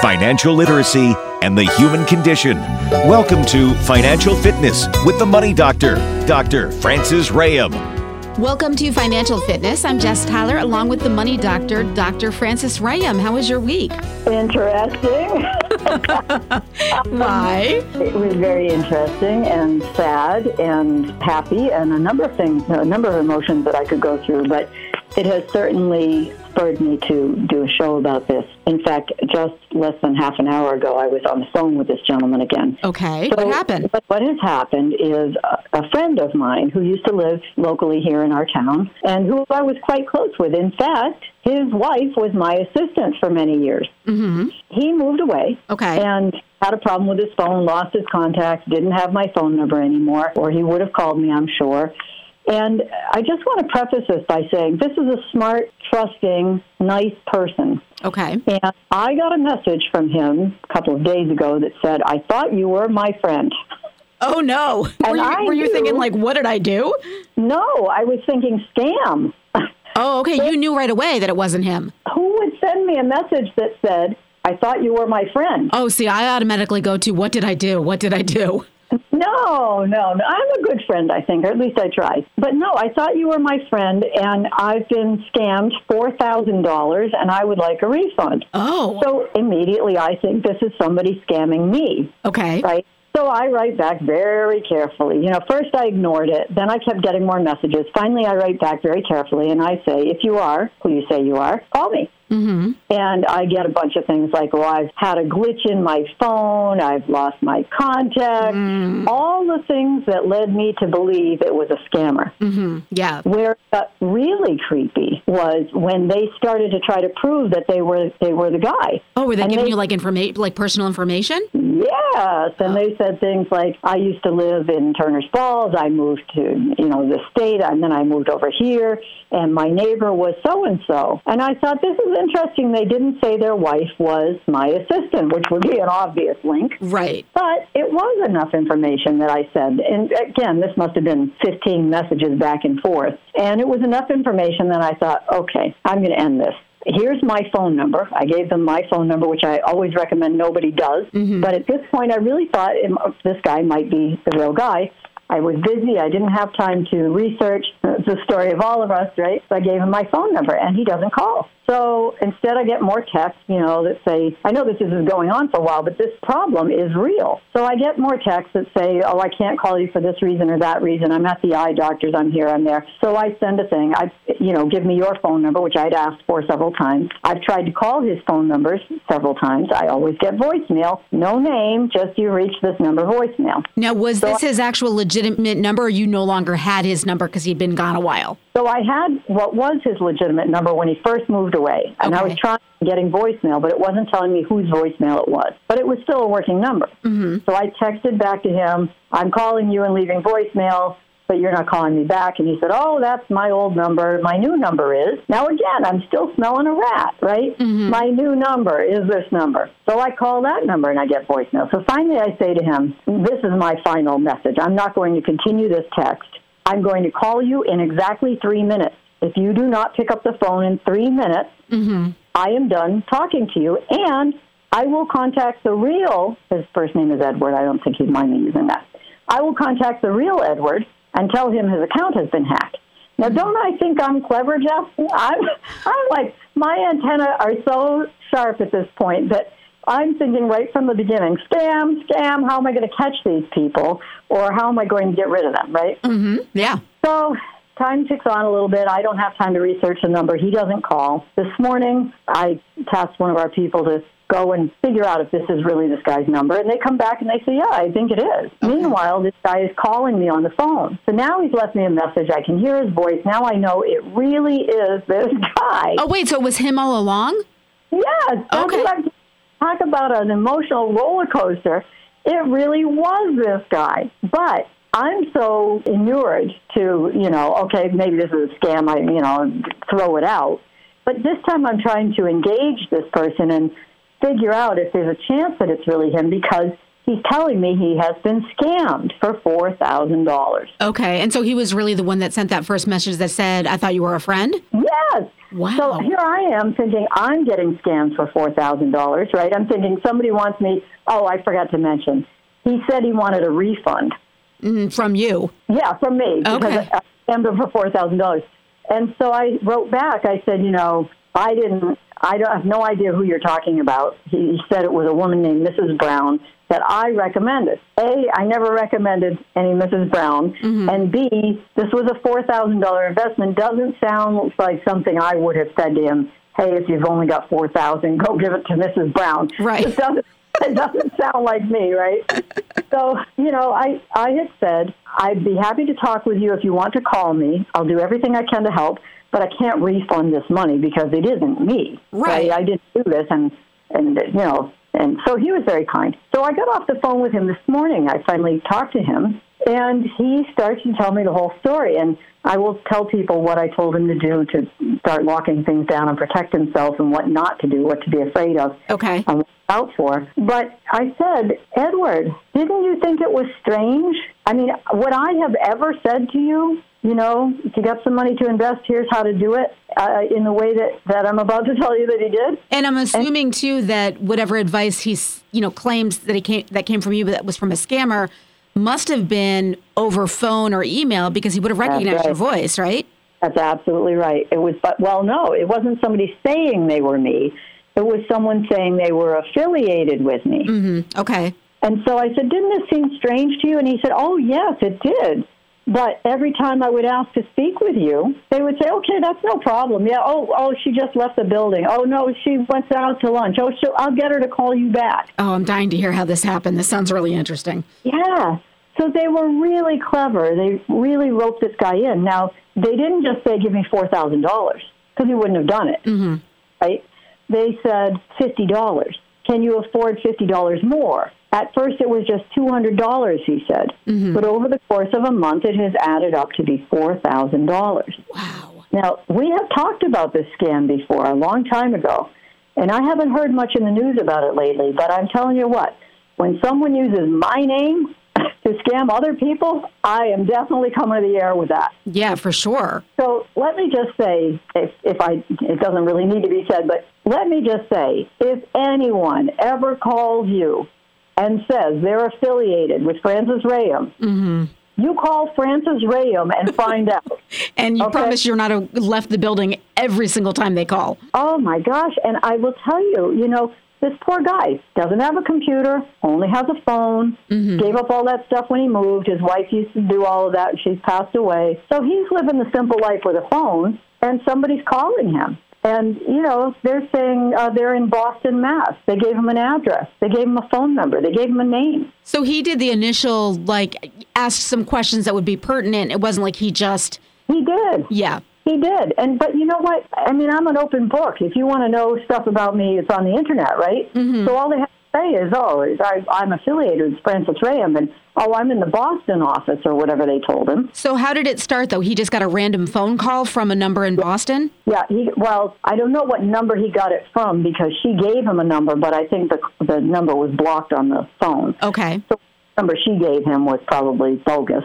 financial literacy, and the human condition. Welcome to Financial Fitness with the Money Doctor, Dr. Francis Rayam. Welcome to Financial Fitness. I'm Jess Tyler, along with the Money Doctor, Dr. Francis Rayam. How was your week? Interesting. Why? It was very interesting and sad and happy and a number of things, a number of emotions that I could go through. But it has certainly spurred me to do a show about this. In fact, just less than half an hour ago, I was on the phone with this gentleman again. Okay. So what happened? What, what has happened is a, a friend of mine who used to live locally here in our town and who I was quite close with. In fact, his wife was my assistant for many years. Mm-hmm. He moved away. Okay. And had a problem with his phone, lost his contacts, didn't have my phone number anymore, or he would have called me, I'm sure. And I just want to preface this by saying this is a smart, trusting, nice person. Okay. And I got a message from him a couple of days ago that said, I thought you were my friend. Oh, no. And Were you, were you knew- thinking, like, what did I do? No, I was thinking scam. Oh, okay. You knew right away that it wasn't him. Who would send me a message that said, I thought you were my friend? Oh, see, I automatically go to, what did I do? What did I do? No, no, no. I'm a good friend, I think, or at least I try. But no, I thought you were my friend, and I've been scammed $4,000, and I would like a refund. Oh, So immediately I think this is somebody scamming me, okay. right? So I write back very carefully. You know, first I ignored it, then I kept getting more messages. Finally, I write back very carefully, and I say, if you are who you say you are, call me. Mm-hmm. And I get a bunch of things like, oh, I've had a glitch in my phone, I've lost my contact, all the things that led me to believe it was a scammer. Mm-hmm. Yeah. Where it got really creepy was when they started to try to prove that they were they were the guy. Oh, were they And giving they- you, like, information, like personal information? Yes, and they said things like, "I used to live in Turner's Falls. I moved to you know the state, and then I moved over here, and my neighbor was so and so." And I thought this is interesting. They didn't say their wife was my assistant, which would be an obvious link. Right. But it was enough information that I said. And again, this must have been 15 messages back and forth. And it was enough information that I thought, okay, I'm going to end this. Here's my phone number. I gave them my phone number, which I always recommend nobody does. Mm-hmm. But at this point, I really thought it, this guy might be the real guy. I was busy. I didn't have time to research. It's the story of all of us, right? So I gave him my phone number, and he doesn't call. So instead, I get more texts, you know, that say, I know this is going on for a while, but this problem is real. So I get more texts that say, oh, I can't call you for this reason or that reason. I'm at the eye doctor's. I'm here. I'm there. So I send a thing. I, you know, give me your phone number, which I'd asked for several times. I've tried to call his phone numbers several times. I always get voicemail. No name, just you reach this number voicemail. Now, was this his actual legitimate number, or you no longer had his number because he'd been gone a while? So I had what was his legitimate number when he first moved away, and I was trying getting voicemail, but it wasn't telling me whose voicemail it was. But it was still a working number. Mm-hmm. So I texted back to him, "I'm calling you and leaving voicemail." But you're not calling me back. And he said, Oh, that's my old number. My new number is. Now, again, I'm still smelling a rat, right? My new number is this number. So I call that number and I get voicemail. So finally, I say to him, This is my final message. I'm not going to continue this text. I'm going to call you in exactly three minutes. If you do not pick up the phone in three minutes, mm-hmm. I am done talking to you, and I will contact the real. His first name is Edward. I don't think he'd mind me using that. I will contact the real Edward and tell him his account has been hacked. Now, don't I think I'm clever, Jeff? I'm, I'm like my antenna are so sharp at this point that I'm thinking right from the beginning: scam, scam. How am I going to catch these people, or how am I going to get rid of them? Right. Mhm. Yeah. So time ticks on a little bit. I don't have time to research the number. He doesn't call. This morning, I tasked one of our people to go and figure out if this is really this guy's number. And they come back and they say, yeah, I think it is. Meanwhile, this guy is calling me on the phone. So now he's left me a message. I can hear his voice. Now I know it really is this guy. Oh, wait. So it was him all along? Yes. That's Okay. Talk about an emotional roller coaster. It really was this guy. But I'm so inured to, you know, okay, maybe this is a scam, I, you know, throw it out. But this time I'm trying to engage this person and figure out if there's a chance that it's really him because he's telling me he has been scammed for $4,000. Okay. And so he was really the one that sent that first message that said, I thought you were a friend? Yes. Wow. So here I am thinking I'm getting scammed for $4,000, right? I'm thinking somebody wants me. Oh, I forgot to mention. He said he wanted a refund. Mm, from you. Yeah, from me. Okay. Because I scammed him for $4,000. And so I wrote back. I said, you know, I didn't, I don't have no idea who you're talking about. He said it was a woman named Mrs. Brown that I recommended. A, I never recommended any Mrs. Brown. Mm-hmm. And B, this was a $4,000 investment. Doesn't sound like something I would have said to him, hey, if you've only got 4000 go give it to Mrs. Brown. Right. It doesn't, it doesn't sound like me, right? So, you know, I, I had said, I'd be happy to talk with you if you want to call me. I'll do everything I can to help, but I can't refund this money because it isn't me. Right. I didn't do this, and, and you know, and so he was very kind. So I got off the phone with him this morning. I finally talked to him, and he starts to tell me the whole story. And I will tell people what I told him to do to start locking things down and protect himself and what not to do, what to be afraid of Okay. um, out for. But I said, Edward, didn't you think it was strange? I mean, would I have ever said to you, you know, if you got some money to invest, here's how to do it uh, in the way that, that I'm about to tell you that he did? And I'm assuming too that whatever advice he's, you know, claims that he came that came from you, but that was from a scammer, must have been over phone or email because he would have recognized your voice, right? That's absolutely right. It was, but well, no, it wasn't somebody saying they were me. It was someone saying they were affiliated with me. Okay. And so I said, Didn't this seem strange to you? And he said, Oh, yes, it did. But every time I would ask to speak with you, they would say, "Okay, that's no problem. Yeah. Oh, oh, she just left the building. Oh no, she went out to lunch. Oh, she'll, I'll get her to call you back." Oh, I'm dying to hear how this happened. This sounds really interesting. Yeah. So they were really clever. They really roped this guy in. Now they didn't just say, "Give me four thousand dollars," because he wouldn't have done it. Mm-hmm. Right? They said fifty dollars. Can you afford fifty dollars more? At first, it was just two hundred dollars. He said, mm-hmm. but over the course of a month, it has added up to be four thousand dollars. Wow. Now, we have talked about this scam before a long time ago, and I haven't heard much in the news about it lately, but I'm telling you what, when someone uses my name to scam other people, I am definitely coming to the air with that. Yeah, for sure. So let me just say, if, if I, it doesn't really need to be said, but let me just say, if anyone ever calls you and says they're affiliated with Francis Rayam, mm-hmm. you call Francis Rayam and find out. And you Okay. promise you're not a, left the building every single time they call. Oh my gosh! And I will tell you, you know, this poor guy doesn't have a computer, only has a phone. Mm-hmm. Gave up all that stuff when he moved. His wife used to do all of that. She's passed away, so he's living the simple life with a phone. And somebody's calling him, and you know, they're saying uh, they're in Boston, Mass. They gave him an address. They gave him a phone number. They gave him a name. So he did the initial, like, ask some questions that would be pertinent. It wasn't like he just, He did. yeah. He did. And but you know what? I mean, I'm an open book. If you want to know stuff about me, it's on the internet, right? So all they have say is, "Oh, is I, I'm affiliated with Francis Rayam," and "Oh, I'm in the Boston office," or whatever they told him. So how did it start, though? He just got a random phone call from a number in Boston? Yeah, he. Well, I don't know what number he got it from because she gave him a number, but I think the the number was blocked on the phone. Okay. So the number she gave him was probably bogus.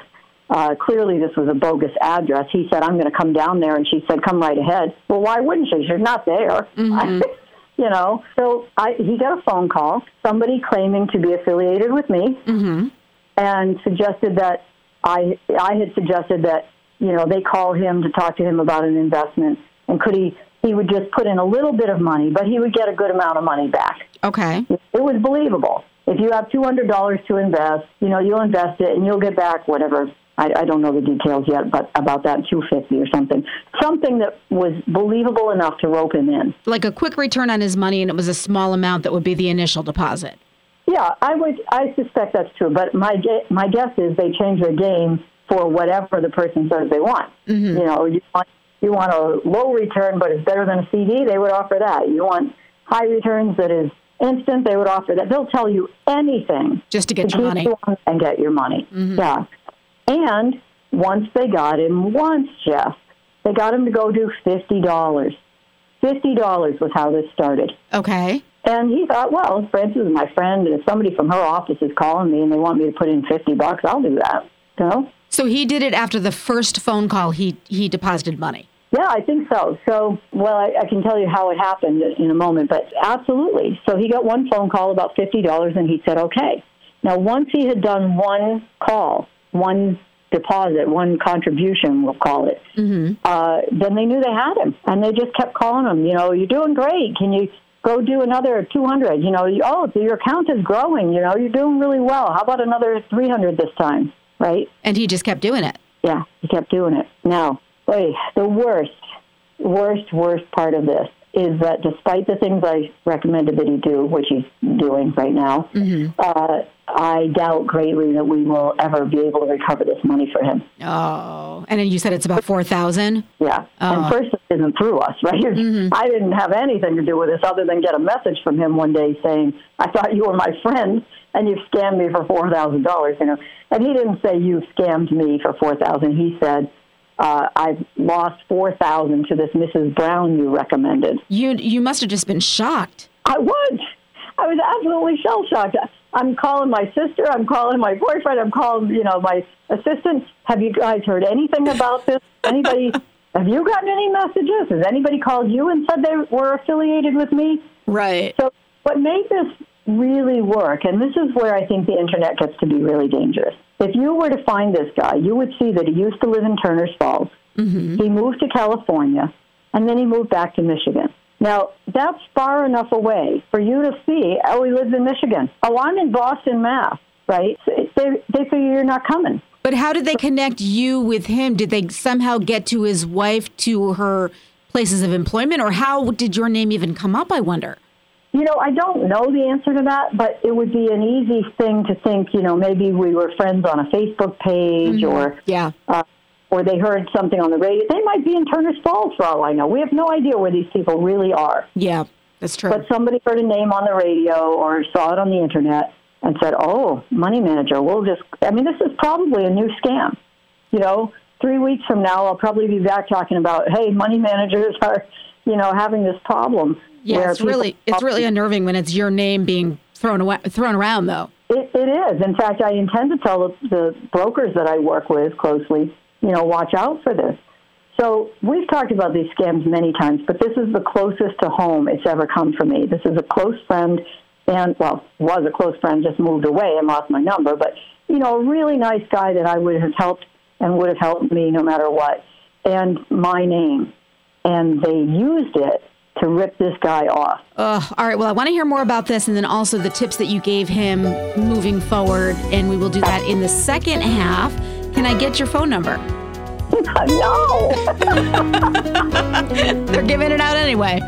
Uh, clearly, this was a bogus address. He said, "I'm going to come down there," and she said, "Come right ahead." Well, why wouldn't she? She's not there. you know. So I, he got a phone call, somebody claiming to be affiliated with me, mm-hmm. and suggested that I I had suggested that you know they call him to talk to him about an investment, and could he he would just put in a little bit of money, but he would get a good amount of money back Okay. it was believable. If you have two hundred dollars to invest, you know you'll invest it and you'll get back whatever. I, I don't know the details yet, but about that two fifty or something, something that was believable enough to rope him in. Like a quick return on his money, and it was a small amount that would be the initial deposit. Yeah, I would. I suspect that's true, but my my guess is they change their game for whatever the person says they want. Mm-hmm. You know, you want you want a low return, but it's better than a CD. They would offer that. You want high returns that is instant. They would offer that. They'll tell you anything Just to get to your money. you and get your money. Mm-hmm. Yeah. And once they got him, once Jeff, they got him to go do fifty dollars. Fifty dollars was how this started. Okay. And he thought, well, Frances is my friend, and if somebody from her office is calling me and they want me to put in fifty bucks, I'll do that. You know? So he did it after the first phone call he he deposited money. Yeah, I think so. So, well, I, I can tell you how it happened in a moment, but absolutely. So he got one phone call about $50 and he said, okay. Now, once he had done one call, one deposit, one contribution, we'll call it, mm-hmm. uh, then they knew they had him. And they just kept calling him, you know, you're doing great. Can you go do another 200? You know, oh, your account is growing. You know, you're doing really well. How about another 300 this time? Right? And he just kept doing it. Yeah, he kept doing it. Now, wait, the worst, worst, worst part of this is that despite the things I recommended that he do, which he's doing right now, mm-hmm. uh, I doubt greatly that we will ever be able to recover this money for him. Oh, and then you said it's about four thousand. Yeah, oh. and first it isn't through us, right? Mm-hmm. I didn't have anything to do with this other than get a message from him one day saying, "I thought you were my friend." And you've scammed me for four thousand dollars, you know. And he didn't say you scammed me for four thousand. He said, uh, I've lost four thousand to this Mrs. Brown you recommended. You you must have just been shocked. I was. I was absolutely shell shocked. I'm calling my sister. I'm calling my boyfriend. I'm calling you know my assistant. Have you guys heard anything about this? Anybody? have you gotten any messages? Has anybody called you and said they were affiliated with me? Right. So what made this really work, and this is where I think the internet gets to be really dangerous if you were to find this guy, you would see that he used to live in Turner's Falls. Mm-hmm. He moved to California, and then he moved back to Michigan. Now, that's far enough away for you to see, oh, he lives in Michigan. Oh, I'm in Boston, Mass, right? They, they figure you're not coming. But how did they connect you with him? Did they somehow get to his wife, to her places of employment, or how did your name even come up, I wonder? You know, I don't know the answer to that, but it would be an easy thing to think, you know, maybe we were friends on a Facebook page mm-hmm. or yeah. Uh, or they heard something on the radio. They might be in Turner's Falls for all I know. We have no idea where these people really are. Yeah, that's true. But somebody heard a name on the radio or saw it on the internet and said, "Oh, money manager, we'll just." I mean, this is probably a new scam. You know, three weeks from now, I'll probably be back talking about, "Hey, money managers are, you know, having this problem." Yeah, it's really it's really unnerving when it's your name being thrown away, thrown around, though. It, it is. In fact, I intend to tell the, the brokers that I work with closely, you know, watch out for this. So we've talked about these scams many times, but this is the closest to home it's ever come for me. This is a close friend, and well, was a close friend, just moved away and lost my number, but you know, a really nice guy that I would have helped and would have helped me no matter what, and my name, and they used it to rip this guy off. All right. Well, I want to hear more about this and then also the tips that you gave him moving forward. And we will do that in the second half. Can I get your phone number? no. They're giving it out anyway.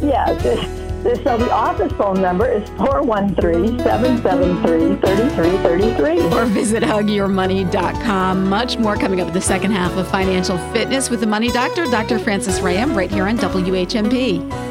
Yes. So the office phone number is 413-773-3333. Or visit hugyourmoney.com. Much more coming up in the second half of Financial Fitness with the Money Doctor, Dr. Francis Rayam, right here on WHMP.